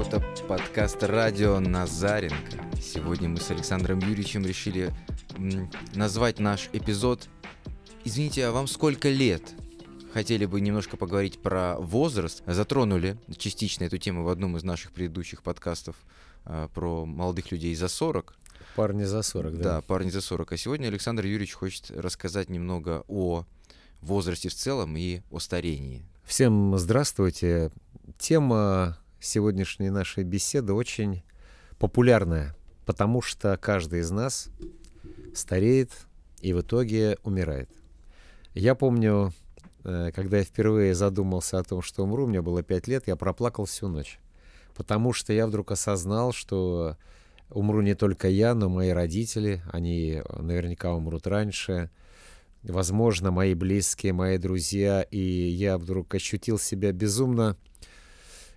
это подкаст «Радио Назаренко». Сегодня мы с Александром Юрьевичем решили назвать наш эпизод «Извините, а вам сколько лет?» Хотели бы немножко поговорить про возраст. Затронули частично эту тему в одном из наших предыдущих подкастов а, про молодых людей за 40. Парни за 40, да? Да, парни за 40. А сегодня Александр Юрьевич хочет рассказать немного о возрасте в целом и о старении. Всем здравствуйте. Тема сегодняшней нашей беседы очень популярная, потому что каждый из нас стареет и в итоге умирает. Я помню, э, когда я впервые задумался о том, что умру, мне было пять лет, я проплакал всю ночь. Потому что я вдруг осознал, что умру не только я, но мои родители, они наверняка умрут раньше, возможно, мои близкие, мои друзья, и я вдруг ощутил себя безумно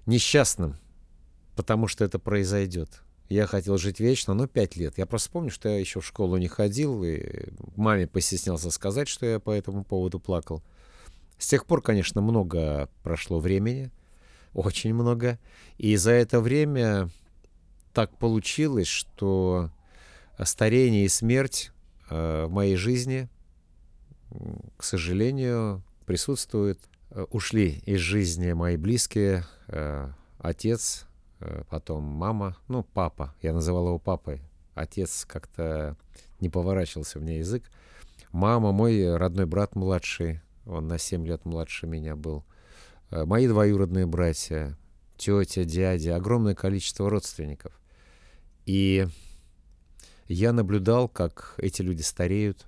несчастным, потому что это произойдет. Я хотел жить вечно, но пять лет. Я просто помню, что я еще в школу не ходил, и маме постеснялся сказать, что я по этому поводу плакал. С тех пор, конечно, много прошло времени, очень много. И за это время так получилось, что старение и смерть э, в моей жизни, к сожалению, присутствуют ушли из жизни мои близкие, э, отец, э, потом мама, ну, папа, я называл его папой. Отец как-то не поворачивался мне язык. Мама, мой родной брат младший, он на 7 лет младше меня был. Мои двоюродные братья, тетя, дядя, огромное количество родственников. И я наблюдал, как эти люди стареют,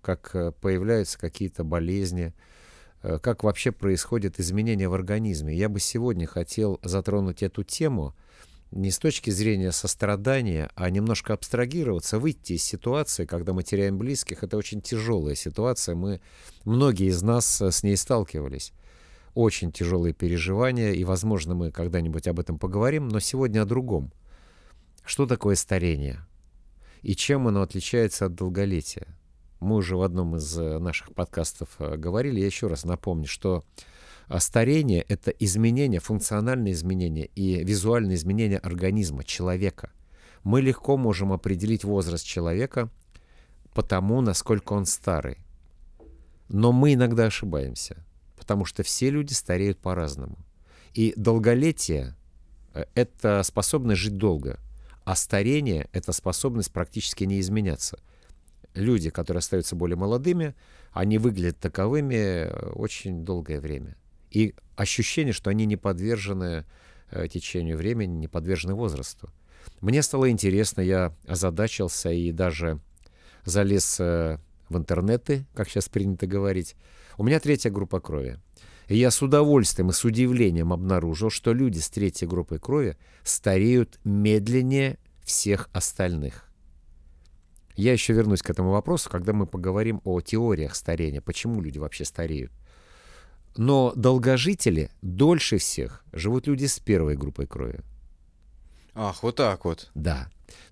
как появляются какие-то болезни, Э, как вообще происходят изменения в организме. Я бы сегодня хотел затронуть эту тему не с точки зрения сострадания, а немножко абстрагироваться, выйти из ситуации, когда мы теряем близких. Это очень тяжелая ситуация. Мы, многие из нас э, с ней сталкивались. Очень тяжелые переживания, и, возможно, мы когда-нибудь об этом поговорим, но сегодня о другом. Что такое старение? И чем оно отличается от долголетия? Мы уже в одном из э, наших подкастов э, говорили, я еще раз напомню, что э, старение — это изменение, функциональное изменение и визуальное изменение организма человека. Мы легко можем определить возраст человека по тому, насколько он старый. Но мы иногда ошибаемся, потому что все люди стареют по-разному. И долголетие — это способность жить долго, а старение — это способность практически не изменяться — люди, которые остаются более молодыми, они выглядят таковыми э, очень долгое время. И ощущение, что они не подвержены э, течению времени, не подвержены возрасту. Мне стало интересно, я озадачился и даже залез э, в интернеты, как сейчас принято говорить. У меня третья группа крови. И я с удовольствием и с удивлением обнаружил, что люди с третьей группой крови стареют медленнее всех остальных. Я еще вернусь к этому вопросу, когда мы поговорим о теориях старения, почему люди вообще стареют. Но долгожители дольше всех живут люди с первой группой крови. Ах, вот так вот. Да.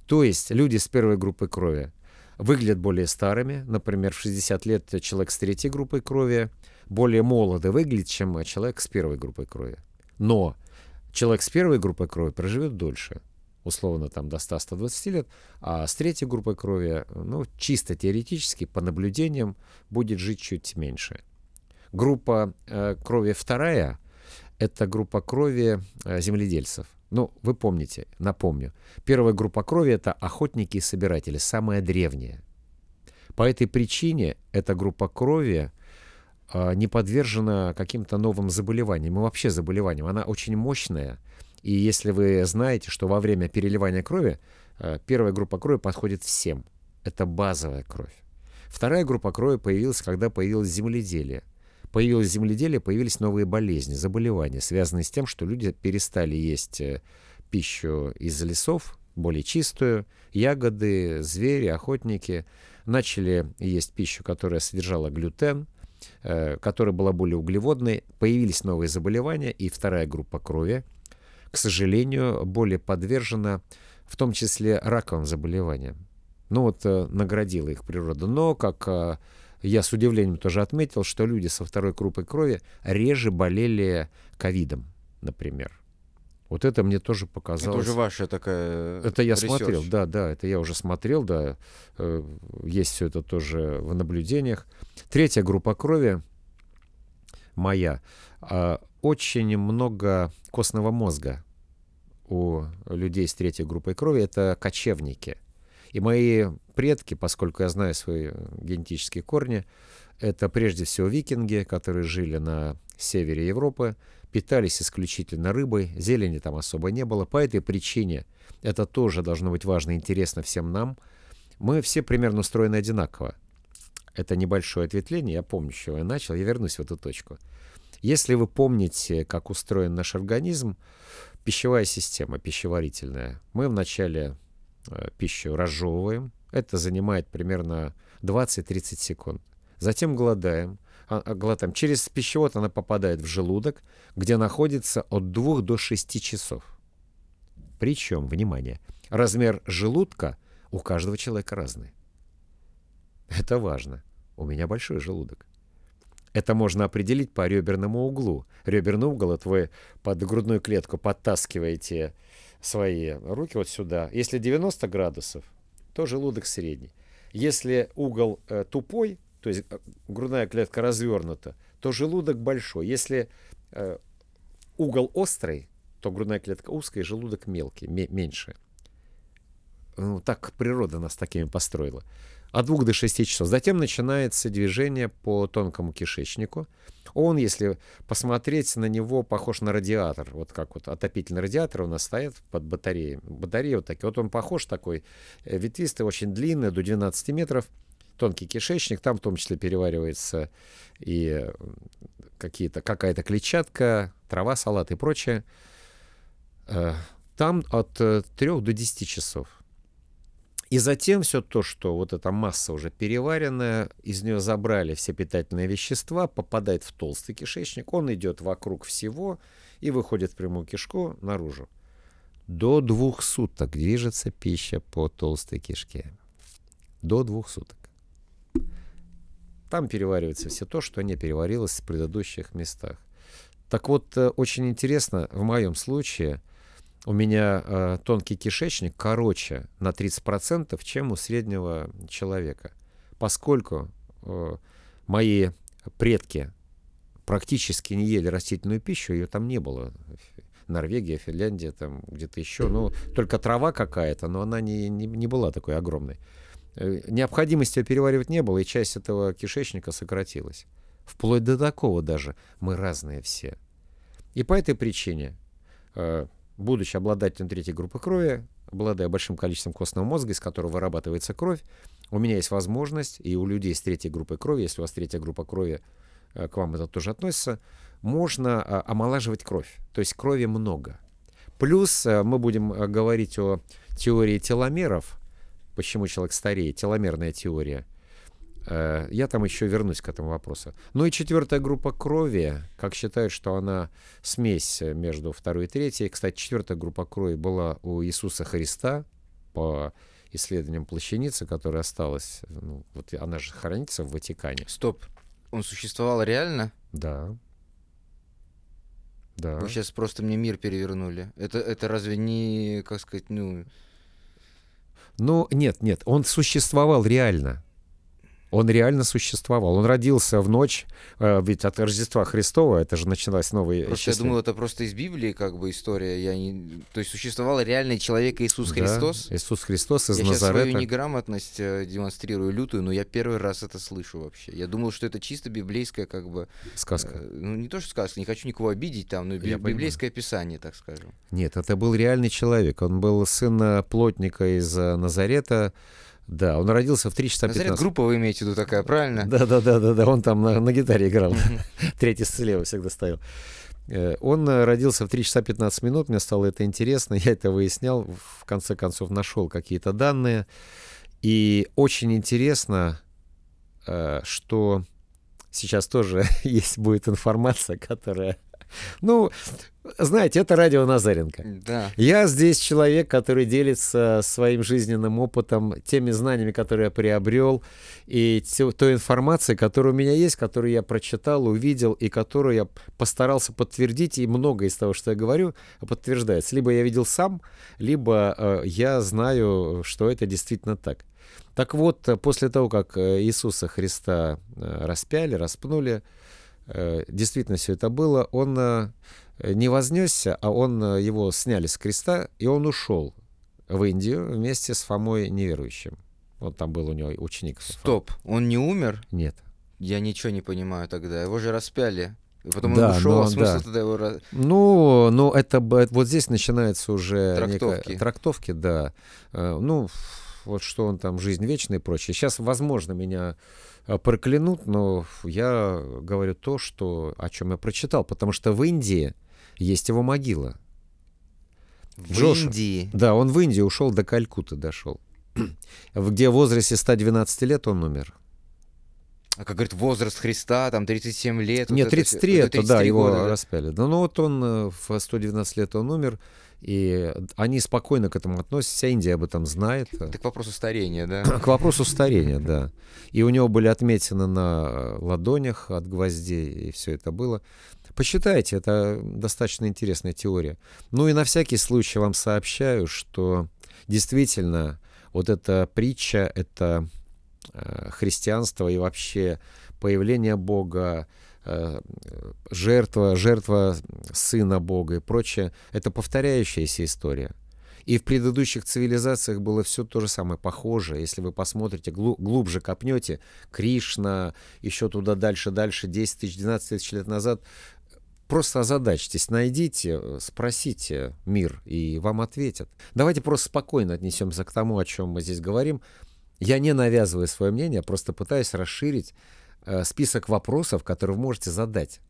То есть люди с первой группой крови выглядят более старыми. Например, в 60 лет человек с третьей группой крови более молодо выглядит, чем человек с первой группой крови. Но человек с первой группой крови проживет дольше условно там до 100-120 лет, а с третьей группой крови, ну, чисто теоретически, по наблюдениям, будет жить чуть меньше. Группа э, крови вторая — это группа крови э, земледельцев. Ну, вы помните, напомню, первая группа крови — это охотники и собиратели, самая древняя. По этой причине эта группа крови э, не подвержена каким-то новым заболеваниям и вообще заболеваниям. Она очень мощная — и если вы знаете, что во время переливания крови э, первая группа крови подходит всем. Это базовая кровь. Вторая группа крови появилась, когда появилось земледелие. Появилось земледелие, появились новые болезни, заболевания, связанные с тем, что люди перестали есть э, пищу из лесов, более чистую, ягоды, звери, охотники, начали есть пищу, которая содержала глютен, э, которая была более углеводной, появились новые заболевания, и вторая группа крови к сожалению, более подвержена в том числе раковым заболеваниям. Ну вот э, наградила их природа. Но, как э, я с удивлением тоже отметил, что люди со второй группой крови реже болели ковидом, например. Вот это мне тоже показалось. Это уже ваша такая. Это я research. смотрел, да, да, это я уже смотрел, да. Э, Есть все это тоже в наблюдениях. Третья группа крови моя. Очень много костного мозга у людей с третьей группой крови. Это кочевники. И мои предки, поскольку я знаю свои генетические корни, это прежде всего викинги, которые жили на севере Европы, питались исключительно рыбой, зелени там особо не было. По этой причине это тоже должно быть важно и интересно всем нам. Мы все примерно устроены одинаково. Это небольшое ответвление, я помню, с чего я начал, я вернусь в эту точку. Если вы помните, как устроен наш организм, пищевая система, пищеварительная, мы вначале э, пищу разжевываем, это занимает примерно 20-30 секунд. Затем голодаем, а- а глотаем. Через пищевод она попадает в желудок, где находится от 2 до 6 часов. Причем, внимание, размер желудка у каждого человека разный. Это важно. У меня большой желудок. Это можно определить по реберному углу. Реберный угол, это вы под грудную клетку подтаскиваете свои руки вот сюда. Если 90 градусов, то желудок средний. Если угол э, тупой, то есть э, грудная клетка развернута, то желудок большой. Если э, угол острый, то грудная клетка узкая, желудок мелкий, ме- меньше. Ну, так природа нас такими построила. От 2 до 6 часов. Затем начинается движение по тонкому кишечнику. Он, если посмотреть на него, похож на радиатор. Вот как вот отопительный радиатор у нас стоит под батареей. Батареи вот такие. Вот он похож такой э, ветвистый, очень длинный, до 12 метров. Тонкий кишечник. Там в том числе переваривается и э, какие-то, какая-то клетчатка, трава, салат и прочее. Э, Там от 3 до 10 часов. И затем все то, что вот эта масса уже переваренная, из нее забрали все питательные вещества, попадает в толстый кишечник, он идет вокруг всего и выходит в прямую кишку наружу. До двух суток движется пища по толстой кишке. До двух суток. Там переваривается все то, что не переварилось в предыдущих местах. Так вот, э, очень интересно, в моем случае у меня э, тонкий кишечник короче на 30%, чем у среднего человека. Поскольку э, мои предки практически не ели растительную пищу, ее там не было. Норвегия, Финляндия, там где-то еще. Ну, только трава какая-то, но она не, не, не была такой огромной. Э, Необходимости ее переваривать не было, и часть этого кишечника сократилась. Вплоть до такого даже. Мы разные все. И по этой причине, э, будучи обладателем третьей группы крови, обладая большим количеством костного мозга, из которого вырабатывается кровь, у меня есть возможность, и у людей с третьей группой крови, если у вас третья группа крови, э, к вам это тоже относится, можно э, омолаживать кровь. То есть крови много. Плюс э, мы будем говорить о теории теломеров, почему человек стареет, теломерная теория. Э, Я там еще вернусь к этому вопросу. Ну и четвертая группа крови, как считают, что она смесь между второй и третьей. Кстати, четвертая группа крови была у Иисуса Христа по исследованиям плащаницы, которая осталась. Ну, вот она же хранится в Ватикане. Стоп. Он существовал реально? Да. Да. Вы сейчас просто мне мир перевернули. Это, это разве не, как сказать, ну... Ну, нет, нет, он существовал реально. Он реально существовал. Он родился в ночь, э, ведь от Рождества Христова, это же началась новая Просто я думал, это просто из Библии как бы история. Я не... То есть существовал реальный человек Иисус Христос? Иисус Христос из я Назарета. свою неграмотность э, демонстрирую лютую, но я первый раз это слышу вообще. Я думал, что это чисто библейская как бы... Сказка. э, ну, не то, что сказка, не хочу никого обидеть там, но Я понимаю. библейское писание, так скажем. Нет, это был реальный человек. Он был сын плотника из Назарета. Да, он родился в 3 часа Назарет 15. группа вы имеете в виду такая, правильно? Да, да, да, да, да. Он там на, на гитаре играл. Третий слева всегда стоял. Э, Он э, родился в 3 часа 15 минут, мне стало это интересно, я это выяснял, в конце концов нашел какие-то данные. И очень интересно, э, что сейчас тоже есть будет информация, которая Ну, знаете, это радио Назаренко. Да. Я здесь человек, который делится своим жизненным опытом, теми знаниями, которые я приобрел, и те- той информацией, которая у меня есть, которую я прочитал, увидел, и которую я постарался подтвердить, и многое из того, что я говорю, подтверждается. Либо я видел сам, либо э, я знаю, что это действительно так. Так вот, э, после того, как э, Иисуса Христа распяли, распнули, действительно все это было, он э, не вознесся, а он э, его сняли с креста, и он ушел в Индию вместе с Фомой неверующим. Вот там был у него ученик. Стоп, он не умер? Нет. Я ничего не понимаю тогда. Его же распяли. И потом Да, он ушел, но- а смысл да. тогда его... Ну, ну это вот здесь начинается уже Трактовки. некая- трактовки, да. Э, Ну, вот что он там жизнь вечная и прочее. Сейчас, возможно, меня э, проклянут, но я говорю то, что о чем я прочитал, потому что в Индии есть его могила. В Джоша. Индии. Да, он в Индию ушел, до Калькутты дошел. Где в возрасте 112 лет он умер. А как говорит, возраст Христа, там 37 лет. вот Нет, это 33, всё. это, да, его года, да. распяли. Да, ну вот он э, в 119 лет он умер, и они спокойно к этому относятся, вся Индия об этом знает. Это к вопросу старения, да? К вопросу старения, да. И у него были отметины на э, ладонях от гвоздей, и все это было. Посчитайте, это достаточно интересная теория. Ну и на всякий случай вам сообщаю, что действительно вот эта притча, это христианство и вообще появление Бога, э, жертва, жертва Сына Бога и прочее, это повторяющаяся история. И в предыдущих цивилизациях было все то же самое, похоже. Если вы посмотрите, глу- глубже копнете, Кришна, еще туда дальше, дальше, 10 тысяч, 12 тысяч лет назад, просто озадачьтесь, найдите, э, спросите мир, и вам ответят. Давайте просто спокойно отнесемся к тому, о чем мы здесь говорим. Я не навязываю свое мнение, просто пытаюсь расширить э, список вопросов, которые вы можете задать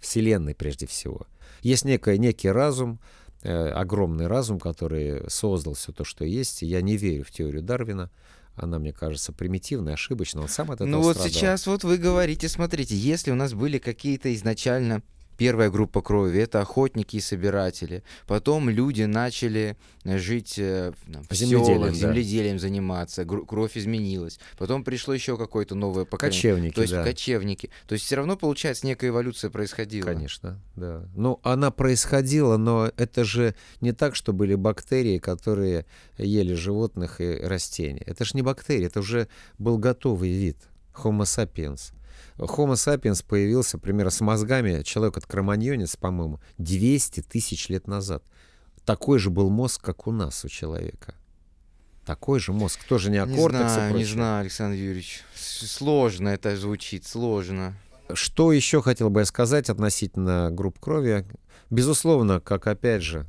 Вселенной прежде всего. Есть некое, некий разум, э, огромный разум, который создал все то, что есть. Я не верю в теорию Дарвина. Она, мне кажется, примитивная, ошибочная. Он сам от этого Ну вот страдал. сейчас вот вы говорите, смотрите, если у нас были какие-то изначально первая группа крови, это охотники и собиратели. Потом люди начали э, жить э, там, в Земледелием, селах, да. земледелием заниматься, кровь изменилась. Потом пришло еще какое-то новое поколение. Кочевники, То есть да. кочевники. То есть все равно, получается, некая эволюция происходила. Конечно, да. Ну, она происходила, но это же не так, что были бактерии, которые ели животных и растения. Это же не бактерии, это уже был готовый вид. Homo sapiens. Homo sapiens появился, примерно, с мозгами, человек от кроманьонец, по-моему, 200 тысяч лет назад. Такой же был мозг, как у нас, у человека. Такой же мозг, тоже не Не кортекс и знаю, не знаю, Александр Юрьевич. Сложно это звучит, сложно. Что еще хотел бы я сказать относительно групп крови? Безусловно, как опять же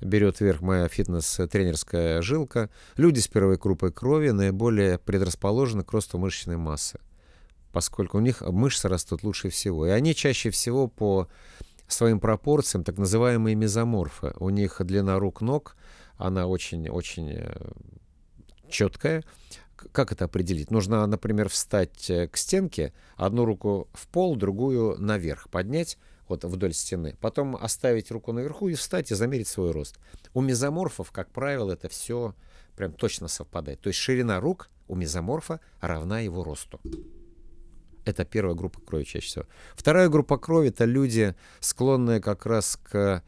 берет верх моя фитнес-тренерская жилка, люди с первой группой крови наиболее предрасположены к росту мышечной массы, поскольку у них мышцы растут лучше всего. И они чаще всего по своим пропорциям так называемые мезоморфы. У них длина рук, ног, она очень-очень четкая. К- Как это определить? Нужно, например, встать э, к стенке, одну руку в пол, другую наверх поднять, вот вдоль стены, потом оставить руку наверху и встать и замерить свой рост. У мезоморфов, как правило, это все прям точно совпадает. То есть ширина рук у мезоморфа равна его росту. Это первая группа крови чаще всего. Вторая группа крови — это люди, склонные как раз к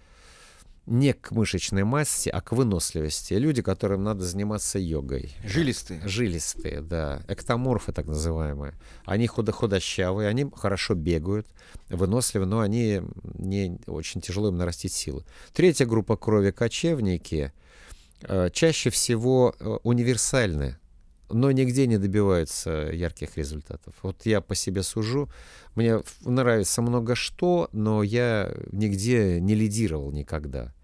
не к мышечной массе, а к выносливости. Люди, которым надо заниматься йогой. Жилистые. Жилистые, да. Эктоморфы так называемые. Они худо худощавые, они хорошо бегают, выносливы, но они не очень тяжело им нарастить силы. Третья группа крови кочевники э, чаще всего э, универсальны, но нигде не добиваются ярких результатов. Вот я по себе сужу. Мне нравится много что, но я нигде не лидировал никогда.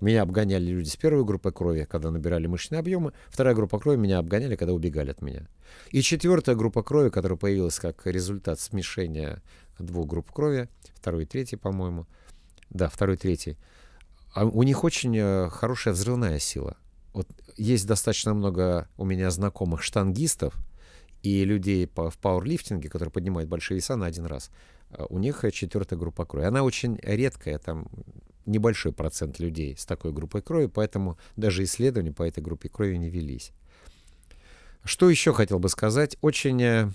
Меня обгоняли люди с первой группы крови, когда набирали мышечные объемы. Вторая группа крови меня обгоняли, когда убегали от меня. И четвертая группа крови, которая появилась как результат смешения двух групп крови, второй и третий, по-моему. Да, второй и третий. А у них очень э, хорошая взрывная сила. Вот есть достаточно много у меня знакомых штангистов и людей по- в пауэрлифтинге, которые поднимают большие веса на один раз. у них четвертая группа крови. Она очень редкая, там небольшой процент людей с такой группой крови, поэтому даже исследования по этой группе крови не велись. Что еще хотел бы сказать? Очень э,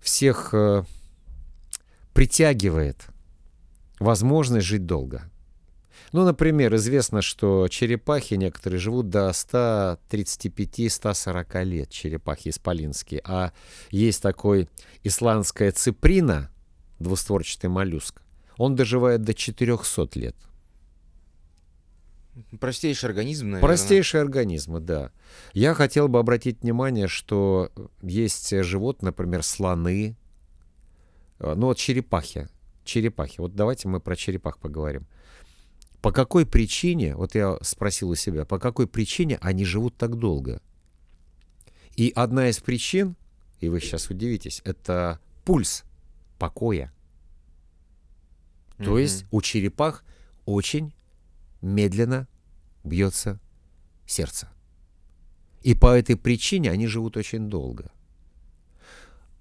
всех э, притягивает возможность жить долго. Ну, например, известно, что черепахи некоторые живут до 135-140 лет, черепахи исполинские. А есть такой исландская циприна, двустворчатый моллюск, он доживает до 400 лет. Простейший организм, наверное. Простейшие организмы, да. Я хотел бы обратить внимание, что есть животные, например, слоны, ну вот черепахи. Черепахи. Вот давайте мы про черепах поговорим. По какой причине, вот я спросил у себя, по какой причине они живут так долго? И одна из причин, и вы сейчас удивитесь, это пульс покоя. Mm-hmm. То есть у черепах очень медленно бьется сердце. И по этой причине они живут очень долго.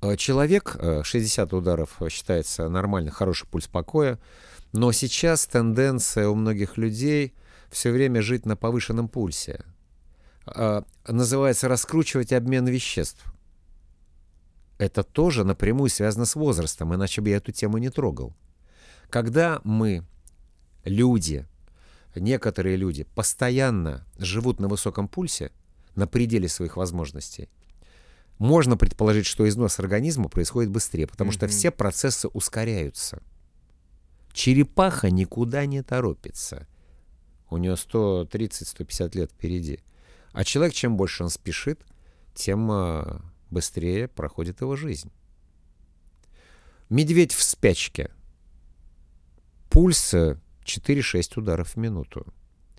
А человек, 60 э, ударов считается нормально, хороший пульс покоя. Но сейчас тенденция у многих людей все время жить на повышенном пульсе. А, называется раскручивать обмен веществ. Это тоже напрямую связано с возрастом, иначе бы я эту тему не трогал. Когда мы, люди, некоторые люди, постоянно живут на высоком пульсе, на пределе своих возможностей, можно предположить, что износ организма происходит быстрее, потому mm-hmm. что все процессы ускоряются. Черепаха никуда не торопится. У нее 130-150 лет впереди. А человек, чем больше он спешит, тем а, быстрее проходит его жизнь. Медведь в спячке. Пульс 4-6 ударов в минуту.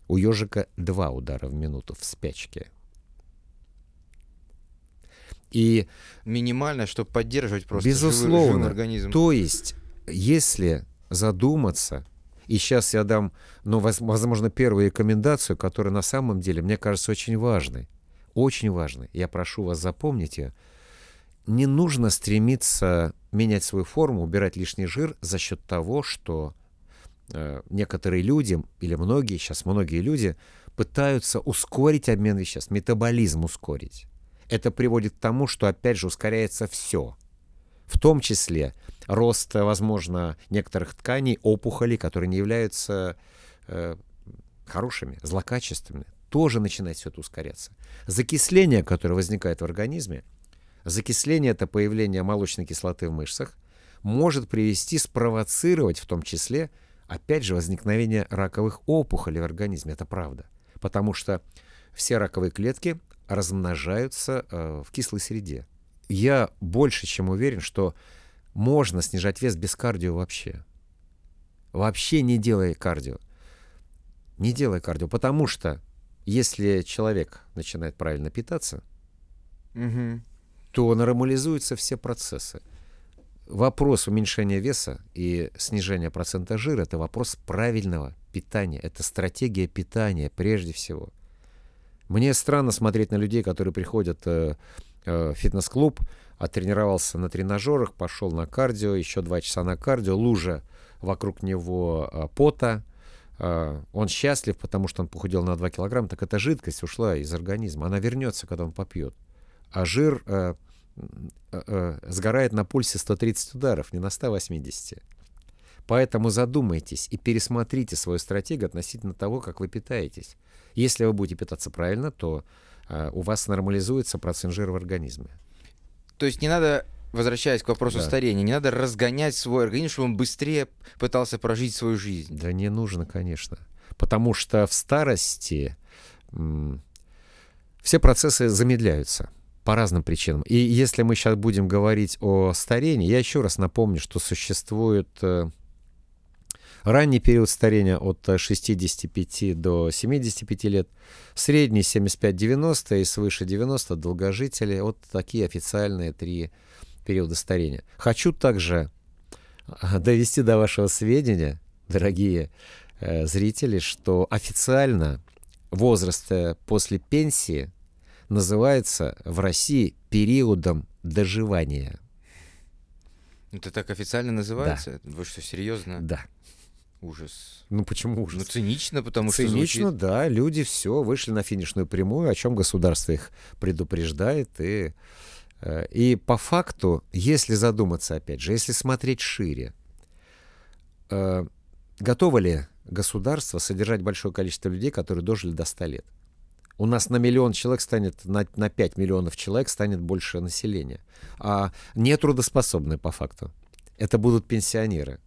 У ежика 2 удара в минуту в спячке. И минимально, чтобы поддерживать просто безусловно, живой, живой организм. То есть, если задуматься. И сейчас я дам, ну, возможно, первую рекомендацию, которая на самом деле, мне кажется, очень важной. Очень важной. Я прошу вас запомнить ее. Не нужно стремиться менять свою форму, убирать лишний жир за счет того, что э, некоторые люди, или многие, сейчас многие люди, пытаются ускорить обмен веществ, метаболизм ускорить. Это приводит к тому, что, опять же, ускоряется все в том числе рост, возможно, некоторых тканей, опухолей, которые не являются э, хорошими, злокачественными, тоже начинает все это ускоряться. Закисление, которое возникает в организме, закисление — это появление молочной кислоты в мышцах, может привести, спровоцировать в том числе, опять же, возникновение раковых опухолей в организме. Это правда. Потому что все раковые клетки размножаются э, в кислой среде я больше чем уверен, что можно снижать вес без кардио вообще. Вообще не делая кардио. Не делая кардио, потому что если человек начинает правильно питаться, угу. то нормализуются все процессы. Вопрос уменьшения веса и снижения процента жира – это вопрос правильного питания. Это стратегия питания прежде всего. Мне странно смотреть на людей, которые приходят э, фитнес-клуб, оттренировался на тренажерах, пошел на кардио, еще два часа на кардио, лужа вокруг него э, пота. Э, он счастлив, потому что он похудел на 2 килограмма, так эта жидкость ушла из организма. Она вернется, когда он попьет. А жир э, э, сгорает на пульсе 130 ударов, не на 180. Поэтому задумайтесь и пересмотрите свою стратегию относительно того, как вы питаетесь. Если вы будете питаться правильно, то у вас нормализуется процент жира в организме. То есть не надо возвращаясь к вопросу да. старения, не надо разгонять свой организм, чтобы он быстрее пытался прожить свою жизнь. Да не нужно, конечно. Потому что в старости все процессы замедляются по разным причинам. И если мы сейчас будем говорить о старении, я еще раз напомню, что существует э, Ранний период старения от 65 до 75 лет, средний 75-90 и свыше 90 долгожители. Вот такие официальные три периода старения. Хочу также э, довести до вашего сведения, дорогие э, зрители, что официально возраст э, после пенсии называется в России периодом доживания. Это так официально называется? Вы что, серьезно? Да. Ужас. Ну почему ужас? Ну цинично, потому Цинично, что звучит... да, люди все вышли на финишную прямую, о чем государство их предупреждает. И, э, и по факту, если задуматься, опять же, если смотреть шире, э, готово ли государство содержать большое количество людей, которые дожили до 100 лет? У нас на миллион человек станет, на, на 5 миллионов человек станет больше населения. А нетрудоспособные по факту. Это будут пенсионеры.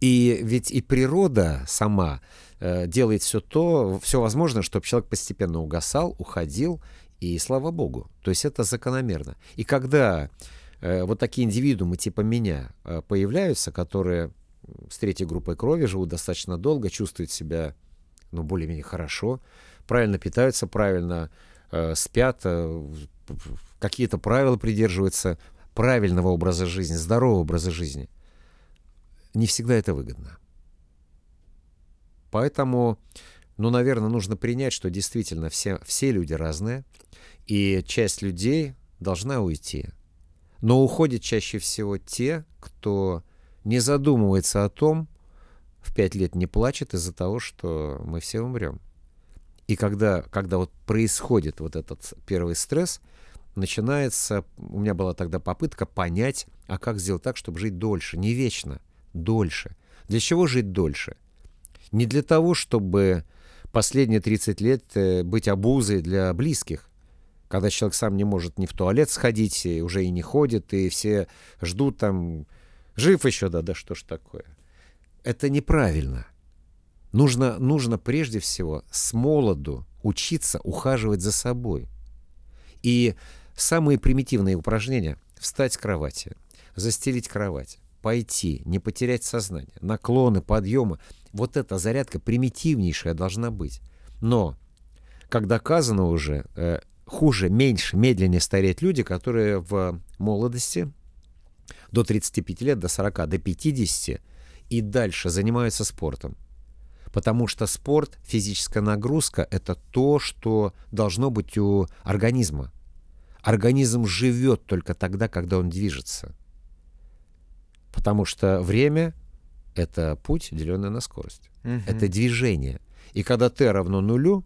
И ведь и природа сама э, делает все то, все возможное, чтобы человек постепенно угасал, уходил, и слава богу. То есть это закономерно. И когда э, вот такие индивидуумы типа меня э, появляются, которые с третьей группой крови живут достаточно долго, чувствуют себя, ну, более-менее хорошо, правильно питаются, правильно э, спят, э, какие-то правила придерживаются правильного образа жизни, здорового образа жизни – не всегда это выгодно. Поэтому, ну, наверное, нужно принять, что действительно все, все люди разные, и часть людей должна уйти. Но уходят чаще всего те, кто не задумывается о том, в пять лет не плачет из-за того, что мы все умрем. И когда, когда вот происходит вот этот первый стресс, начинается, у меня была тогда попытка понять, а как сделать так, чтобы жить дольше, не вечно дольше. Для чего жить дольше? Не для того, чтобы последние 30 лет э, быть обузой для близких, когда человек сам не может ни в туалет сходить, уже и не ходит, и все ждут там, жив еще, да, да что ж такое. Это неправильно. Нужно, нужно прежде всего с молоду учиться ухаживать за собой. И самые примитивные упражнения – встать с кровати, застелить кровать, пойти, не потерять сознание, наклоны, подъемы. Вот эта зарядка примитивнейшая должна быть. Но, как доказано уже, э, хуже, меньше, медленнее стареют люди, которые в молодости до 35 лет, до 40, до 50 и дальше занимаются спортом. Потому что спорт, физическая нагрузка — это то, что должно быть у организма. Организм живет только тогда, когда он движется. Потому что время — это путь, деленный на скорость. Угу. Это движение. И когда t равно нулю,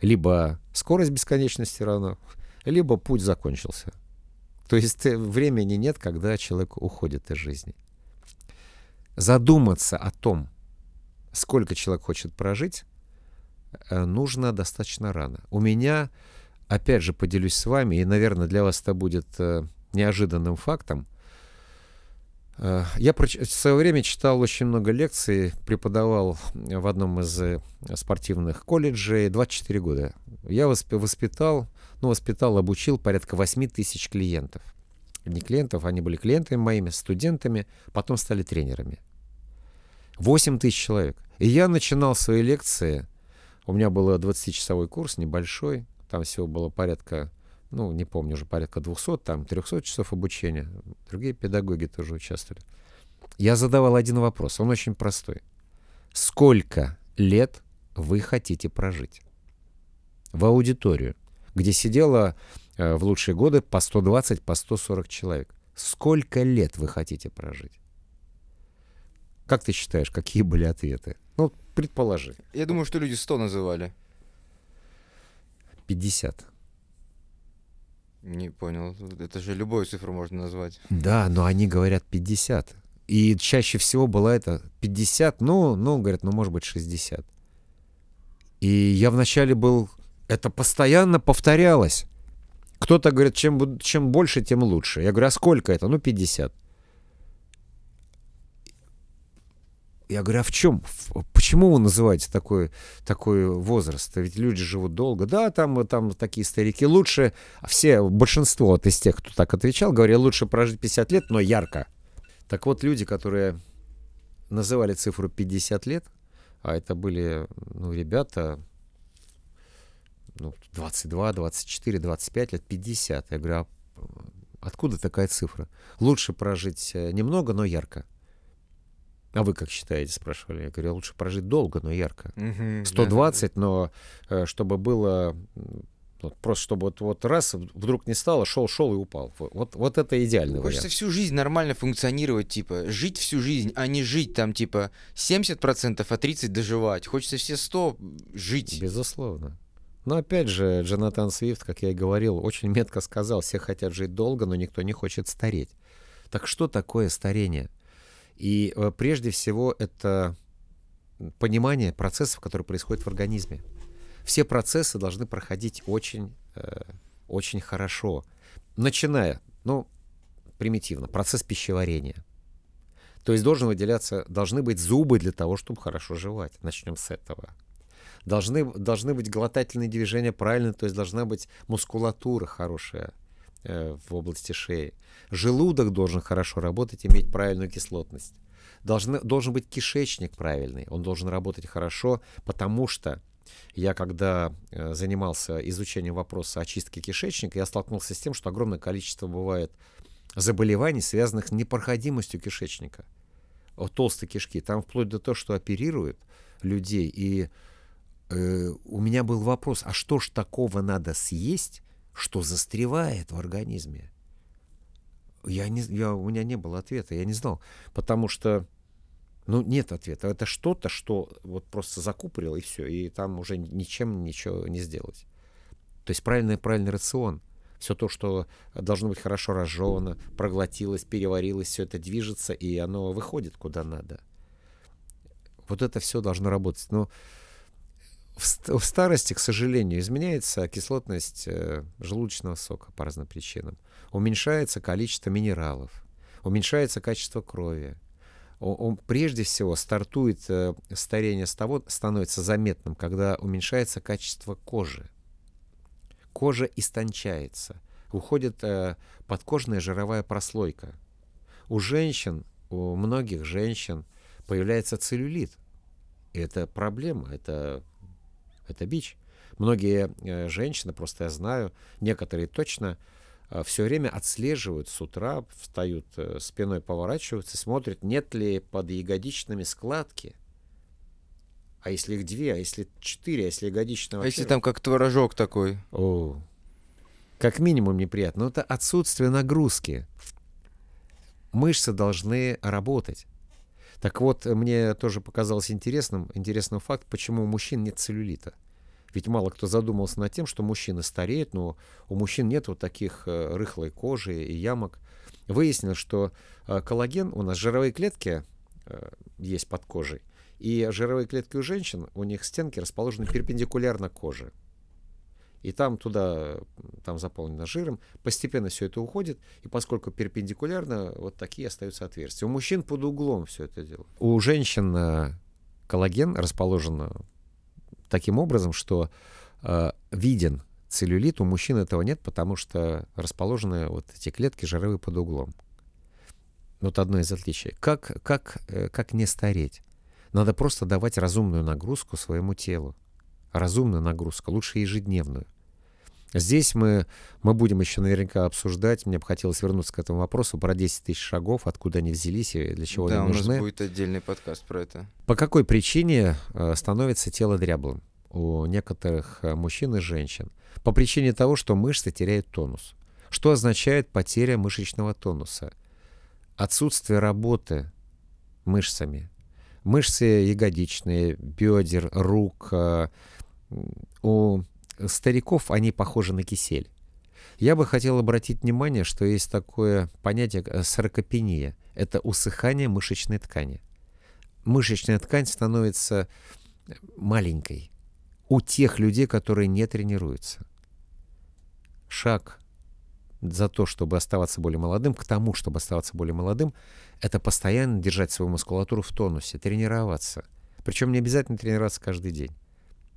либо скорость бесконечности равна, либо путь закончился. То есть времени нет, когда человек уходит из жизни. Задуматься о том, сколько человек хочет прожить, э, нужно достаточно рано. У меня, опять же, поделюсь с вами, и, наверное, для вас это будет э, неожиданным фактом — Э, я в свое время читал очень много лекций, преподавал в одном из э, спортивных колледжей 24 года. Я воспитал, ну, воспитал, обучил порядка 8 тысяч клиентов. Не клиентов, они были клиентами моими, студентами, потом стали тренерами. 8 тысяч человек. И я начинал свои лекции, у меня был 20-часовой курс, небольшой, там всего было порядка ну, не помню, уже порядка 200, там 300 часов обучения. Другие педагоги тоже участвовали. Я задавал один вопрос, он очень простой. Сколько лет вы хотите прожить? В аудиторию, где сидело э, в лучшие годы по 120, по 140 человек. Сколько лет вы хотите прожить? Как ты считаешь, какие были ответы? Ну, предположи. Я думаю, что люди 100 называли. 50. Не понял. Это же любую цифру можно назвать. Да, но они говорят 50. И чаще всего было это 50, ну, ну, говорят, ну, может быть, 60. И я вначале был... Это постоянно повторялось. Кто-то говорит, чем, чем больше, тем лучше. Я говорю, а сколько это? Ну, 50. Я говорю, а в чем? Почему вы называете такой, такой возраст? Ведь люди живут долго. Да, там, там такие старики. Лучше, все, большинство вот из тех, кто так отвечал, говорили, лучше прожить 50 лет, но ярко. Так вот, люди, которые называли цифру 50 лет, а это были, ну, ребята, ну, 22, 24, 25 лет, 50. Я говорю, а откуда такая цифра? Лучше прожить э, немного, но ярко. А вы как считаете, спрашивали? Я говорю, лучше прожить долго, но ярко. 120, но э, чтобы было Вот просто чтобы вот, вот раз вдруг не стало, шел, шел и упал. Вот, вот это идеальный Хочется вариант. всю жизнь нормально функционировать, типа, жить всю жизнь, а не жить там, типа, 70%, а 30% доживать. Хочется все 100 жить. Безусловно. Но опять же, Джонатан Свифт, как я и говорил, очень метко сказал, все хотят жить долго, но никто не хочет стареть. Так что такое старение? И э, прежде всего это понимание процессов, которые происходят в организме. Все процессы должны проходить очень, э, очень хорошо. Начиная, ну, примитивно, процесс пищеварения. То есть должен выделяться, должны быть зубы для того, чтобы хорошо жевать. Начнем с этого. Должны, должны быть глотательные движения правильные, то есть должна быть мускулатура хорошая в области шеи. Желудок должен хорошо работать, иметь правильную кислотность. Должны, должен быть кишечник правильный, он должен работать хорошо, потому что я, когда э, занимался изучением вопроса очистки кишечника, я столкнулся с тем, что огромное количество бывает заболеваний, связанных с непроходимостью кишечника, толстой кишки. Там вплоть до того, что оперируют людей. И э, у меня был вопрос, а что ж такого надо съесть, что застревает в организме? Я не, я, у меня не было ответа, я не знал, потому что ну, нет ответа. Это что-то, что вот просто закупорил, и все. И там уже ничем ничего не сделать. То есть правильный, правильный рацион. Все то, что должно быть хорошо разжевано, проглотилось, переварилось, все это движется, и оно выходит куда надо. Вот это все должно работать. Но в, старости, к сожалению, изменяется кислотность э, желудочного сока по разным причинам. Уменьшается количество минералов, уменьшается качество крови, он прежде всего стартует э, старение с того, становится заметным, когда уменьшается качество кожи. Кожа истончается, уходит э, подкожная жировая прослойка. У женщин, у многих женщин появляется целлюлит. И это проблема, это, это бич. Многие э, женщины, просто я знаю, некоторые точно, Э, все время отслеживают с утра, встают э, спиной, поворачиваются, смотрят, нет ли под ягодичными складки. А если их две, а если четыре, а если ягодичная А если там как творожок такой? О, как минимум неприятно. Но это отсутствие нагрузки. Мышцы должны работать. Так вот, мне тоже показалось интересным, интересным факт, почему у мужчин нет целлюлита. Ведь мало кто задумался над тем, что мужчины стареют, но у мужчин нет вот таких э, рыхлой кожи и ямок. Выяснилось, что э, коллаген, у нас жировые клетки э, есть под кожей, и жировые клетки у женщин, у них стенки расположены перпендикулярно коже. И там туда, там заполнено жиром, постепенно все это уходит, и поскольку перпендикулярно, вот такие остаются отверстия. У мужчин под углом все это дело. У женщин коллаген расположен таким образом, что э, виден целлюлит, у мужчин этого нет, потому что расположены вот эти клетки жировые под углом. Вот одно из отличий. Как, как, э, как не стареть? Надо просто давать разумную нагрузку своему телу. Разумную нагрузку, лучше ежедневную. Здесь мы, мы будем еще наверняка обсуждать, мне бы хотелось вернуться к этому вопросу, про 10 тысяч шагов, откуда они взялись и для чего да, они нужны. Да, у нас будет отдельный подкаст про это. По какой причине э, становится тело дряблым у некоторых э, мужчин и женщин? По причине того, что мышцы теряют тонус. Что означает потеря мышечного тонуса? Отсутствие работы мышцами. Мышцы ягодичные, бедер, рук. Э, у стариков они похожи на кисель. Я бы хотел обратить внимание, что есть такое понятие э, саркопения. Это усыхание мышечной ткани. Мышечная ткань становится маленькой у тех людей, которые не тренируются. Шаг за то, чтобы оставаться более молодым, к тому, чтобы оставаться более молодым, это постоянно держать свою мускулатуру в тонусе, тренироваться. Причем не обязательно тренироваться каждый день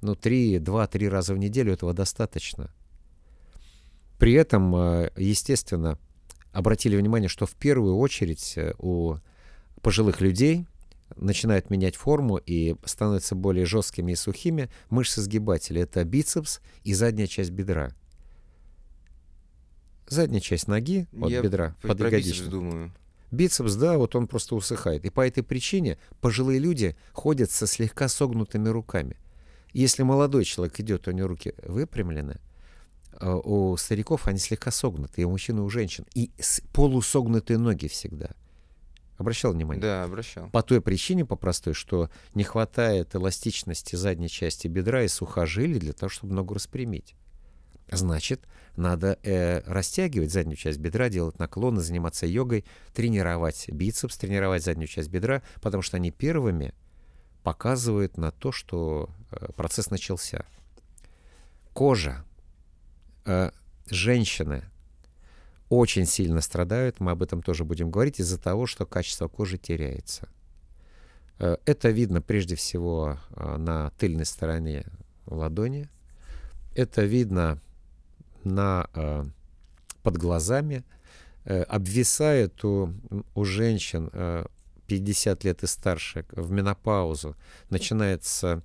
ну, три, два-три раза в неделю этого достаточно. При этом, э, естественно, обратили внимание, что в первую очередь э, у пожилых людей начинают менять форму и становятся более жесткими и сухими мышцы сгибателя. Это бицепс и задняя часть бедра. Задняя часть ноги от Я бедра под ягодичным. думаю. Бицепс, да, вот он просто усыхает. И по этой причине пожилые люди ходят со слегка согнутыми руками. Если молодой человек идет, у него руки выпрямлены, э, у стариков они слегка согнуты, и у мужчин, и у женщин. И полусогнутые ноги всегда. Обращал внимание? Да, обращал. По той причине, по простой, что не хватает эластичности задней части бедра и сухожилий для того, чтобы ногу распрямить. Значит, надо э, растягивать заднюю часть бедра, делать наклоны, заниматься йогой, тренировать бицепс, тренировать заднюю часть бедра, потому что они первыми показывают на то, что э, процесс начался. Кожа. Э, женщины очень сильно страдают, мы об этом тоже будем говорить, из-за того, что качество кожи теряется. Э, это видно прежде всего на тыльной стороне ладони. Это видно на, под глазами. Обвисает у, у женщин 50 лет и старше в менопаузу начинается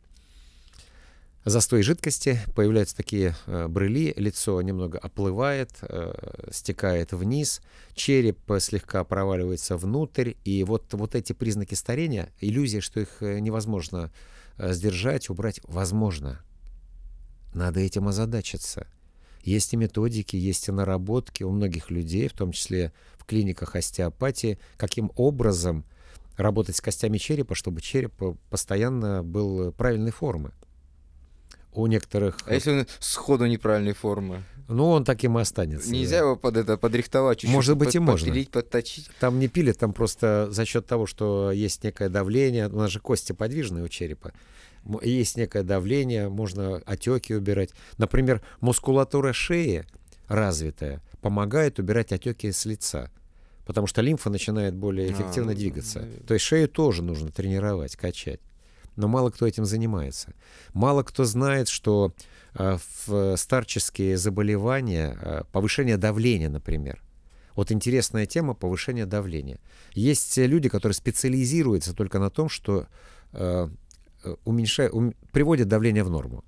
застой жидкости, появляются такие э, брыли, лицо немного оплывает, э, стекает вниз, череп слегка проваливается внутрь, и вот, вот эти признаки старения, иллюзия, что их э, невозможно э, сдержать, убрать, возможно. Надо этим озадачиться. Есть и методики, есть и наработки у многих людей, в том числе в клиниках остеопатии, каким образом работать с костями черепа, чтобы череп постоянно был правильной формы у некоторых... А если он сходу неправильной формы? Ну, он таким и останется. Нельзя его под это подрихтовать чуть-чуть. Может быть, под, и можно. Подпилить, подточить. Там не пилят, там просто за счет того, что есть некое давление, у нас же кости подвижные у черепа, есть некое давление, можно отеки убирать. Например, мускулатура шеи развитая помогает убирать отеки с лица потому что лимфа начинает более а, эффективно а, двигаться. Да. То есть шею тоже нужно тренировать, качать но мало кто этим занимается. Мало кто знает, что э, в старческие заболевания, э, повышение давления, например, вот интересная тема повышения давления. Есть люди, которые специализируются только на том, что э, уменьшает, ум, приводит давление в норму.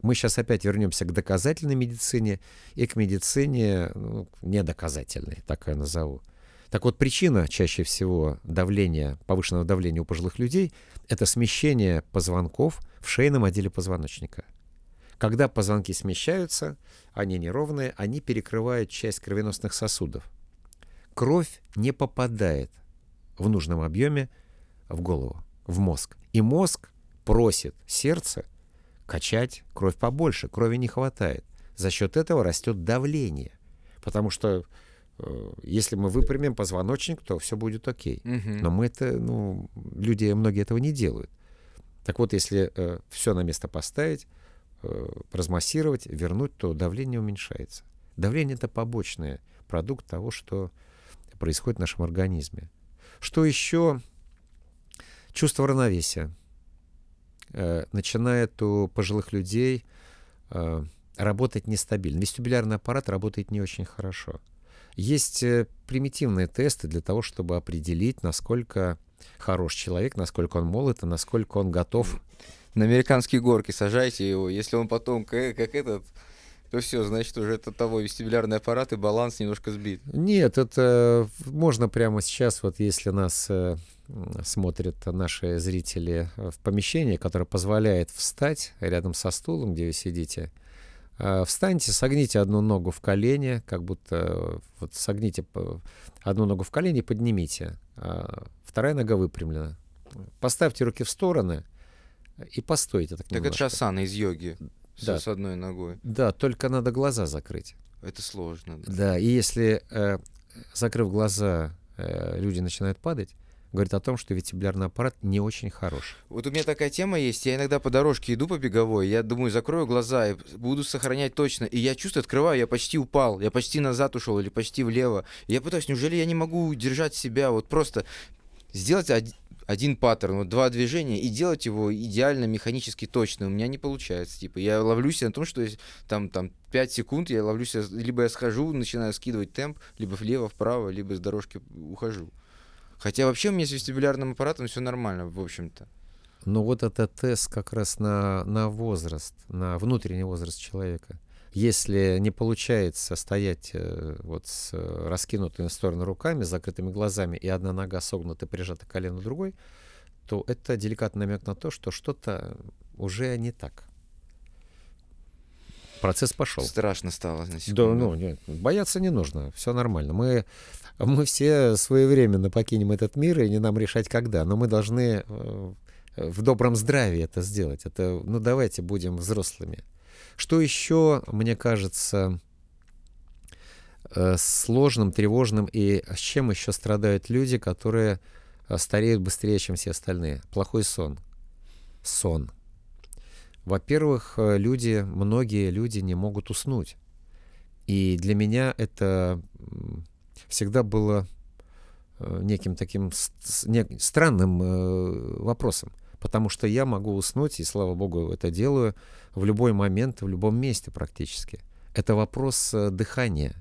Мы сейчас опять вернемся к доказательной медицине и к медицине ну, недоказательной, так я назову. Так вот, причина чаще всего давления, повышенного давления у пожилых людей – это смещение позвонков в шейном отделе позвоночника. Когда позвонки смещаются, они неровные, они перекрывают часть кровеносных сосудов. Кровь не попадает в нужном объеме в голову, в мозг. И мозг просит сердце качать кровь побольше, крови не хватает. За счет этого растет давление. Потому что если мы выпрямим позвоночник, то все будет окей. Угу. Но мы это, ну, люди, многие этого не делают. Так вот, если э, все на место поставить, э, размассировать, вернуть, то давление уменьшается. Давление это побочный продукт того, что происходит в нашем организме. Что еще? Чувство равновесия. Э, начинает у пожилых людей э, работать нестабильно. Вестибулярный аппарат работает не очень хорошо. Есть э, примитивные тесты для того, чтобы определить, насколько хорош человек, насколько он молод и насколько он готов. На американские горки сажайте его. Если он потом как, как этот, то все, значит, уже это того вестибулярный аппарат и баланс немножко сбит. Нет, это можно прямо сейчас, вот если нас э, смотрят наши зрители в помещении, которое позволяет встать рядом со стулом, где вы сидите, Э, встаньте, согните одну ногу в колени, как будто э, вот согните одну ногу в колени и поднимите. А вторая нога выпрямлена. Поставьте руки в стороны и постойте так Так это шасана из йоги. Да. С одной ногой. Да, только надо глаза закрыть. Это сложно. Да, да и если, э, закрыв глаза, э, люди начинают падать, говорит о том, что вестибулярный аппарат не очень хорош. Вот у меня такая тема есть, я иногда по дорожке иду по беговой, я думаю, закрою глаза и буду сохранять точно, и я чувствую, открываю, я почти упал, я почти назад ушел или почти влево. И я пытаюсь, неужели я не могу держать себя, вот просто сделать один, один паттерн, вот два движения и делать его идеально механически точно. У меня не получается. Типа, я ловлюсь на том, что там, там 5 секунд, я ловлюсь, либо я схожу, начинаю скидывать темп, либо влево, вправо, либо с дорожки ухожу. Хотя вообще у меня с вестибулярным аппаратом все нормально, в общем-то. Но вот это тест как раз на, на возраст, на внутренний возраст человека. Если не получается стоять э, вот с раскинутыми в сторону руками, с закрытыми глазами, и одна нога согнута, прижата к колену другой, то это деликатный намек на то, что что-то уже не так. Процесс пошел. Страшно стало на Да, ну, нет, бояться не нужно, все нормально. Мы, мы все своевременно покинем этот мир, и не нам решать, когда. Но мы должны э, в добром здравии это сделать. Это, ну, давайте будем взрослыми. Что еще, мне кажется, э, сложным, тревожным, и с чем еще страдают люди, которые э, стареют быстрее, чем все остальные? Плохой сон. Сон. Во-первых, э, люди, многие люди не могут уснуть. И для меня это всегда было э, неким таким странным э, вопросом. Потому что я могу уснуть, и слава богу, это делаю в любой момент, в любом месте практически. Это вопрос дыхания.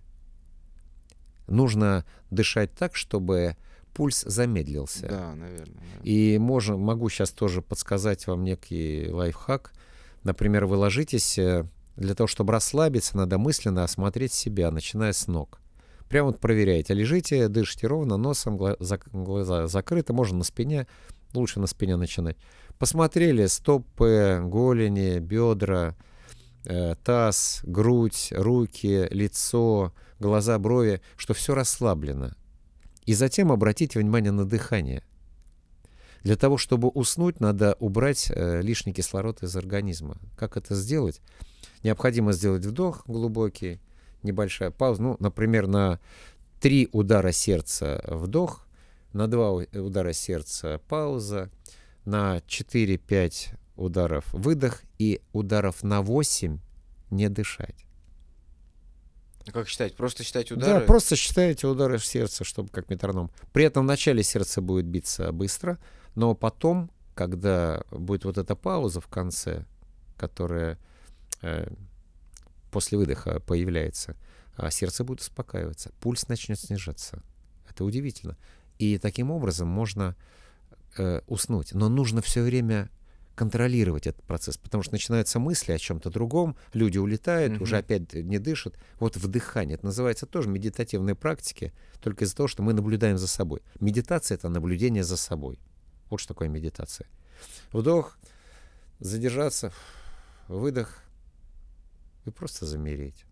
Нужно дышать так, чтобы пульс замедлился. Да, наверное. да. И можем, могу сейчас тоже подсказать вам некий лайфхак. Например, вы ложитесь, э, для того, чтобы расслабиться, надо мысленно осмотреть себя, начиная с ног. Прямо вот проверяете. Лежите, дышите ровно, носом, глаза закрыты, можно на спине, лучше на спине начинать. Посмотрели стопы, голени, бедра, э, таз, грудь, руки, лицо, глаза, брови, что все расслаблено. И затем обратите внимание на дыхание. Для того, чтобы уснуть, надо убрать э, лишний кислород из организма. Как это сделать? Необходимо сделать вдох глубокий, небольшая пауза. Ну, например, на три удара сердца вдох, на два удара сердца пауза, на 4-5 ударов выдох и ударов на 8 не дышать. А Как считать? Просто считать удары? Да, просто считаете удары в сердце, чтобы как метроном. При этом в начале сердце будет биться быстро, но потом, когда будет вот эта пауза в конце, которая э, после выдоха появляется, а сердце будет успокаиваться, пульс начнет снижаться. Это удивительно. И таким образом можно э, уснуть. Но нужно все время контролировать этот процесс, потому что начинаются мысли о чем-то другом, люди улетают, Мгм. уже опять не дышат. Вот вдыхание, это называется тоже медитативные практики, только из-за того, что мы наблюдаем за собой. Медитация — это наблюдение за собой. Вот что такое медитация. Вдох, задержаться, выдох и просто замереть.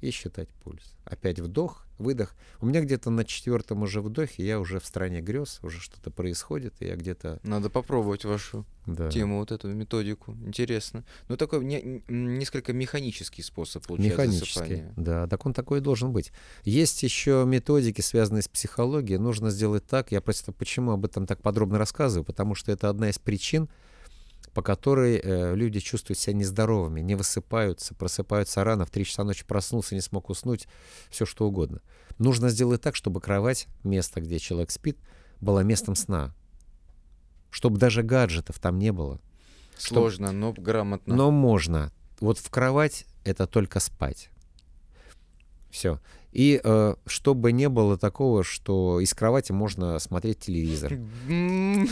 И считать пульс. Опять вдох, выдох. У меня где-то на четвертом уже вдохе я уже в стране грез, уже что-то происходит, и я где-то... Надо попробовать вашу Да. тему, вот эту методику. Интересно. Ну, такой не- несколько механический способ получается Механически. засыпания. Да, так он такой и должен быть. Есть еще методики, связанные с психологией. Нужно сделать так. Я просто почему об этом так подробно рассказываю? Потому что это одна из причин, по которой э, люди чувствуют себя нездоровыми, не высыпаются, просыпаются рано, в 3 часа ночи проснулся, не смог уснуть, все что угодно. Нужно сделать так, чтобы кровать, место, где человек спит, было местом сна. Чтобы даже гаджетов там не было. Сложно, но грамотно. Но можно. Вот в кровать это только спать. Все. И э, чтобы не было такого, что из кровати можно смотреть телевизор. Не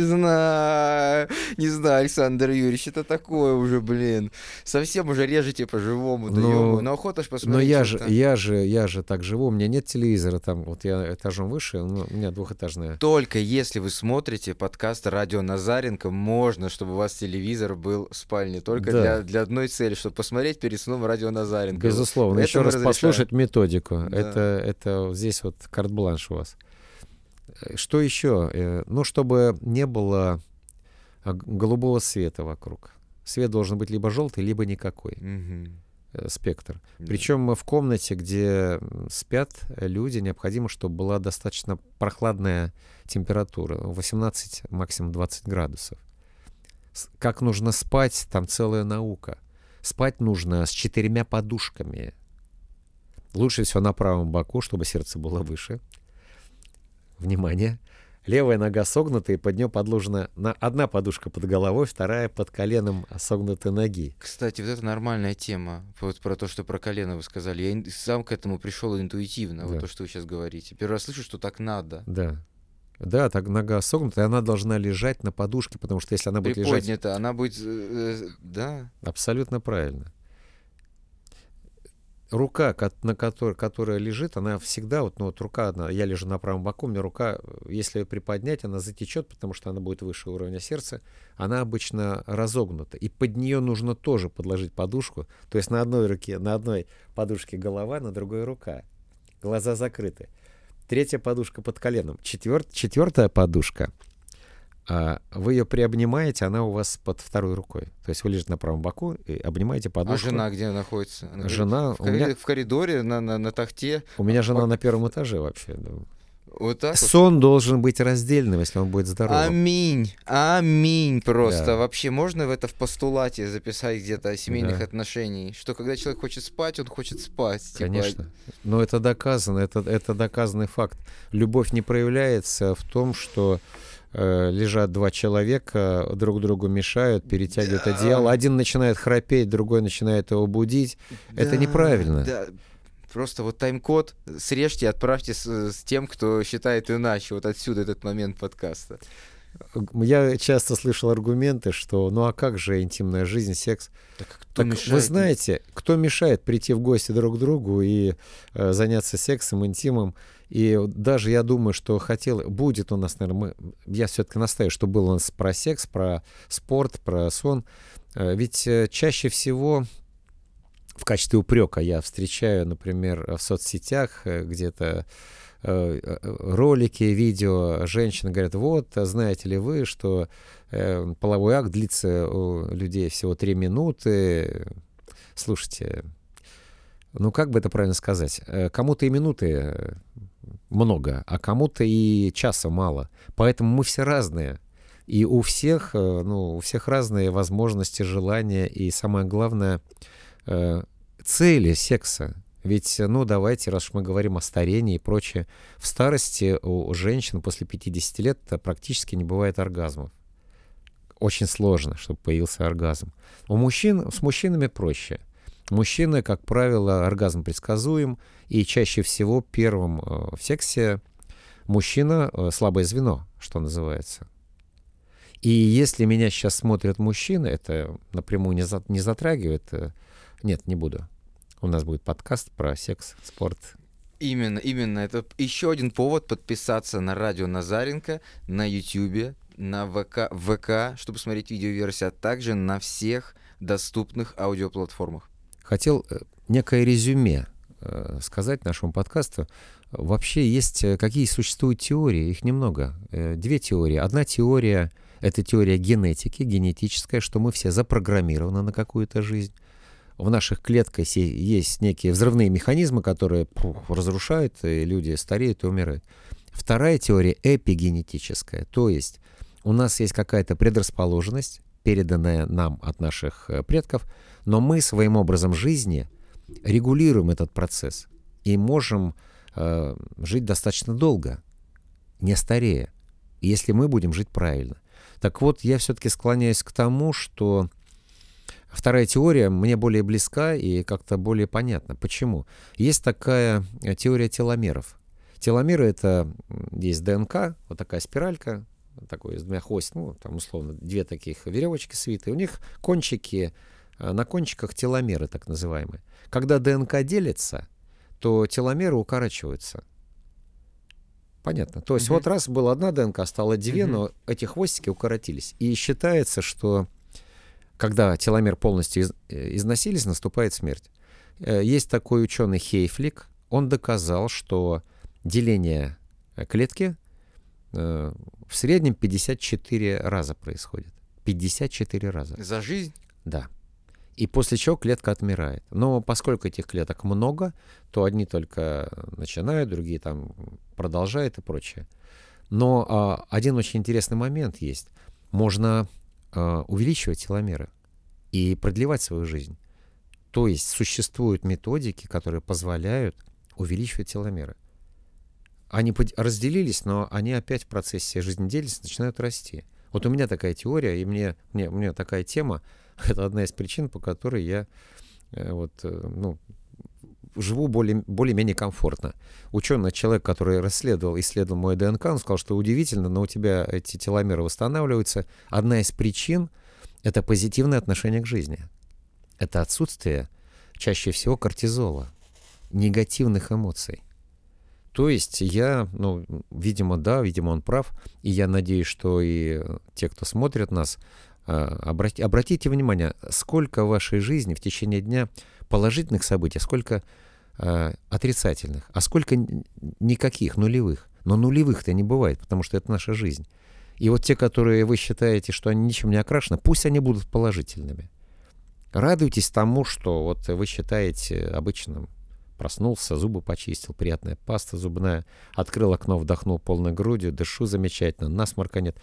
знаю, не знаю, Александр Юрьевич, это такое уже, блин. Совсем уже режете по-живому, да Ну. Но охота ж посмотреть. Но я же, я же, я же так живу. У меня нет телевизора там. Вот я этажом выше, ну, у меня двухэтажная. Только если вы смотрите подкаст «Радио Назаренко», можно, чтобы у вас телевизор был в спальне. Только Да. для, для одной цели, чтобы посмотреть перед сном «Радио Назаренко». Безусловно. Еще раз разрешаем. послушать методику. Да. Это, это здесь вот карт-бланш у вас. Э, Что еще? Э, Ну, чтобы не было а, голубого света вокруг. Свет должен быть либо желтый, либо никакой. Э, спектр. Да. Причем в комнате, где спят люди, необходимо, чтобы была достаточно прохладная температура, 18, максимум 20 градусов. Как нужно спать, там целая наука. Спать нужно с четырьмя подушками. Лучше всего на правом боку, чтобы сердце было выше. Внимание. Левая нога согнута, и под нее подложена на одна подушка под головой, вторая под коленом согнутой ноги. Кстати, вот это нормальная тема. Вот про то, что про колено вы сказали. Я сам к этому пришел интуитивно, вот Да. то, что вы сейчас говорите. Первый раз слышу, что так надо. Да. Да, так нога согнута, и она должна лежать на подушке, потому что если она будет лежать... Она будет... э, э, да. Абсолютно правильно. Рука, на которой, которая лежит, она всегда, вот, ну, вот рука одна, я лежу на правом боку, у меня рука, если ее приподнять, она затечет, потому что она будет выше уровня сердца, она обычно разогнута, и под нее нужно тоже подложить подушку, то есть на одной руке, на одной подушке голова, на другой рука, глаза закрыты. Третья подушка под коленом. Четвер... Четвертая подушка — вы ее приобнимаете, она у вас под второй рукой. То есть вы лежите на правом боку и обнимаете подушку. А жена где находится? Она жена в, коридоре, меня... в коридоре, на, на, на тахте. У меня жена на первом этаже вообще. Вот так Сон вот? должен быть раздельным, если он будет здоровым. Аминь, аминь просто. Да. Вообще можно в это в постулате записать где-то о семейных да. отношениях, что когда человек хочет спать, он хочет спать. Типа... Конечно. Но это доказано, это, это доказанный факт. Любовь не проявляется в том, что лежат два человека, друг другу мешают, перетягивают да. одеяло. Один начинает храпеть, другой начинает его будить. Да, Это неправильно. Да. Просто вот тайм-код срежьте и отправьте с, с тем, кто считает иначе. Вот отсюда этот момент подкаста. Я часто слышал аргументы, что ну а как же интимная жизнь, секс? Так, кто так мешает? вы знаете, кто мешает прийти в гости друг к другу и э, заняться сексом, интимом? И даже я думаю, что хотел, будет у нас, наверное, мы, я все-таки настаиваю, что было у нас про секс, про спорт, про сон. Э, ведь э, чаще всего в качестве упрека я встречаю, например, в соцсетях э, где-то ролики, видео, женщины говорят, вот, знаете ли вы, что половой акт длится у людей всего три минуты. Слушайте, ну как бы это правильно сказать? Кому-то и минуты много, а кому-то и часа мало. Поэтому мы все разные. И у всех, э, ну, у всех разные возможности, желания и, самое главное, э, цели секса. Ведь, ну, давайте, раз уж мы говорим о старении и прочее, в старости у женщин после 50 лет практически не бывает оргазмов. Очень сложно, чтобы появился оргазм. У мужчин, с мужчинами проще. Мужчины, как правило, оргазм предсказуем, и чаще всего первым э, в сексе мужчина э, слабое звено, что называется. И если меня сейчас смотрят мужчины, это напрямую не, за, не затрагивает. Э, нет, не буду. У нас будет подкаст про секс, спорт. Именно, именно. Это еще один повод подписаться на радио Назаренко на YouTube, на ВК, ВК, чтобы смотреть видеоверсию, а также на всех доступных аудиоплатформах. Хотел некое резюме Э, сказать нашему подкасту. Вообще есть э, какие существуют теории, их немного. Э, две теории. Одна теория — это теория генетики, генетическая, что мы все запрограммированы на какую-то жизнь. В наших клетках есть некие взрывные механизмы, которые пух, разрушают, и люди стареют и умирают. Вторая теория эпигенетическая, то есть у нас есть какая-то предрасположенность, переданная нам от наших предков, но мы своим образом жизни — регулируем этот процесс и можем э, жить достаточно долго, не старея, если мы будем жить правильно. Так вот, я все-таки склоняюсь к тому, что вторая теория мне более близка и как-то более понятна. Почему? Есть такая э, теория теломеров. Теломеры — это есть ДНК, вот такая спиралька, такой из двумя хвост, ну, там, условно, две таких веревочки свитые. У них кончики Э, на кончиках теломеры так называемые. Когда ДНК делится, то теломеры укорачиваются. Понятно. То есть угу. вот раз была одна ДНК, стало две, угу. но эти хвостики укоротились. И считается, что когда теломер полностью из, э, износились, наступает смерть. Э, есть такой ученый Хейфлик, он доказал, что деление клетки в среднем 54 раза происходит. 54 раза. За жизнь? Да и после чего клетка отмирает. Но поскольку этих клеток много, то одни только начинают, другие там продолжают и прочее. Но а, один очень интересный момент есть. Можно а, увеличивать теломеры и продлевать свою жизнь. То есть существуют методики, которые позволяют увеличивать теломеры. Они разделились, но они опять в процессе жизнедеятельности начинают расти. Вот у меня такая теория, и мне, мне, мне такая тема, Это одна из причин, по которой я э, вот, э, ну, живу более, более-менее комфортно. Ученый, человек, который расследовал, исследовал мой ДНК, он сказал, что удивительно, но у тебя эти теломеры восстанавливаются. Одна из причин — это позитивное отношение к жизни. Это отсутствие чаще всего кортизола. негативных эмоций. То есть я, ну, видимо, да, видимо, он прав, и я надеюсь, что и те, кто смотрит нас, а, обрати, обратите внимание, сколько в вашей жизни в течение дня положительных событий, сколько э, отрицательных, а сколько никаких, нулевых. Но нулевых-то не бывает, потому что это наша жизнь. И вот те, которые вы считаете, что они ничем не окрашены, пусть они будут положительными. Радуйтесь тому, что вот вы считаете обычным. Проснулся, зубы почистил, приятная паста зубная, открыл окно, вдохнул полной грудью, дышу замечательно, насморка нет.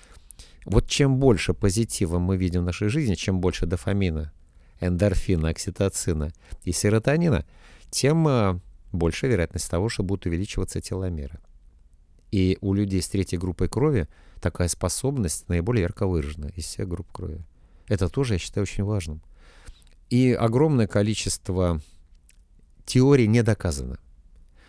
Вот чем больше позитива мы видим в нашей жизни, чем больше дофамина, эндорфина, окситоцина и серотонина, тем а, больше вероятность того, что будут увеличиваться теломеры. И у людей с третьей группой крови такая способность наиболее ярко выражена из всех групп крови. Это тоже, я считаю, очень важным. И огромное количество теорий не доказано.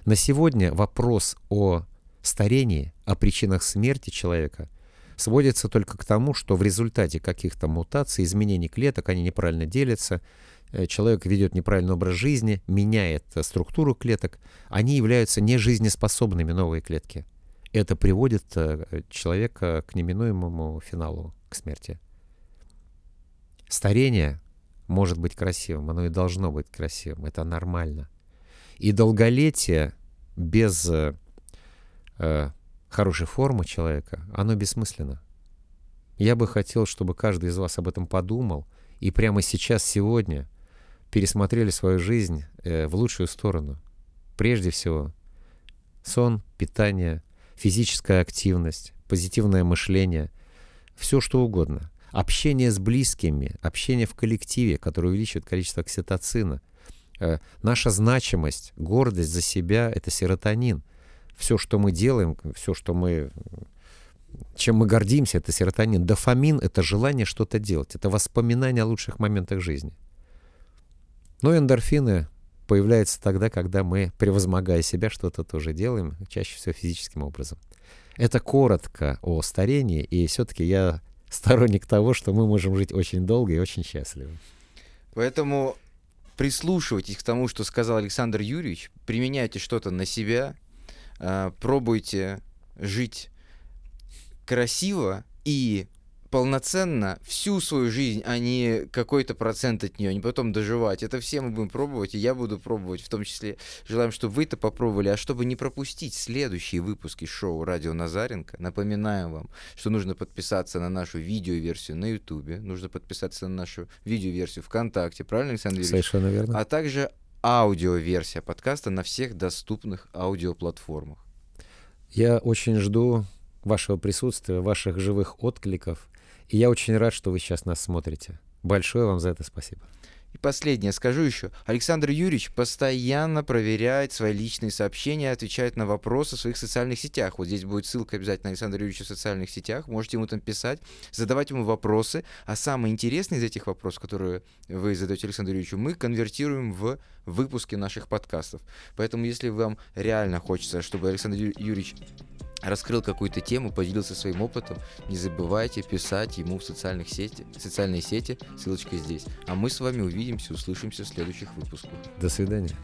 На сегодня вопрос о старении, о причинах смерти человека сводится только к тому, что в результате каких-то мутаций, изменений клеток, они неправильно делятся, э, человек ведет неправильный образ жизни, меняет э, структуру клеток, они являются нежизнеспособными новые клетки. Это приводит э, человека к неминуемому финалу, к смерти. Старение может быть красивым, оно и должно быть красивым, это нормально. И долголетие без э, хорошей формы человека, оно бессмысленно. Я бы хотел, чтобы каждый из вас об этом подумал и прямо сейчас, сегодня, пересмотрели свою жизнь э, в лучшую сторону. Прежде всего, сон, питание, физическая активность, позитивное мышление, все что угодно. Общение с близкими, общение в коллективе, которое увеличивает количество окситоцина. Э, наша значимость, гордость за себя — это серотонин — все, что мы делаем, все, что мы чем мы гордимся, это серотонин. Дофамин — это желание что-то делать, это воспоминание о лучших моментах жизни. Но эндорфины появляются тогда, когда мы, превозмогая себя, что-то тоже делаем, чаще всего физическим образом. Это коротко о старении, и все-таки я сторонник того, что мы можем жить очень долго и очень счастливо. Поэтому прислушивайтесь к тому, что сказал Александр Юрьевич, применяйте что-то на себя, э, пробуйте жить красиво и полноценно всю свою жизнь, а не какой-то процент от нее, не потом доживать. Это все мы будем пробовать, и я буду пробовать, в том числе желаем, чтобы вы это попробовали, а чтобы не пропустить следующие выпуски шоу «Радио Назаренко», напоминаем вам, что нужно подписаться на нашу видеоверсию на Ютубе, нужно подписаться на нашу видеоверсию ВКонтакте, правильно, Александр Юрьевич? Совершенно верно. А также аудиоверсия подкаста на всех доступных аудиоплатформах. Я очень жду вашего присутствия, ваших живых откликов. И я очень рад, что вы сейчас нас смотрите. Большое вам за это спасибо. И последнее скажу еще. Александр Юрьевич постоянно проверяет свои личные сообщения, отвечает на вопросы в своих социальных сетях. Вот здесь будет ссылка обязательно Александра Юрьевича в социальных сетях. Можете ему там писать, задавать ему вопросы. А самые интересные из этих вопросов, которые вы задаете Александру Юрьевичу, мы конвертируем в выпуски наших подкастов. Поэтому, если вам реально хочется, чтобы Александр Юрьевич раскрыл какую-то тему, поделился своим опытом, не забывайте писать ему в социальных сети, социальные сети, ссылочка здесь. А мы с вами увидимся, услышимся в следующих выпусках. До свидания.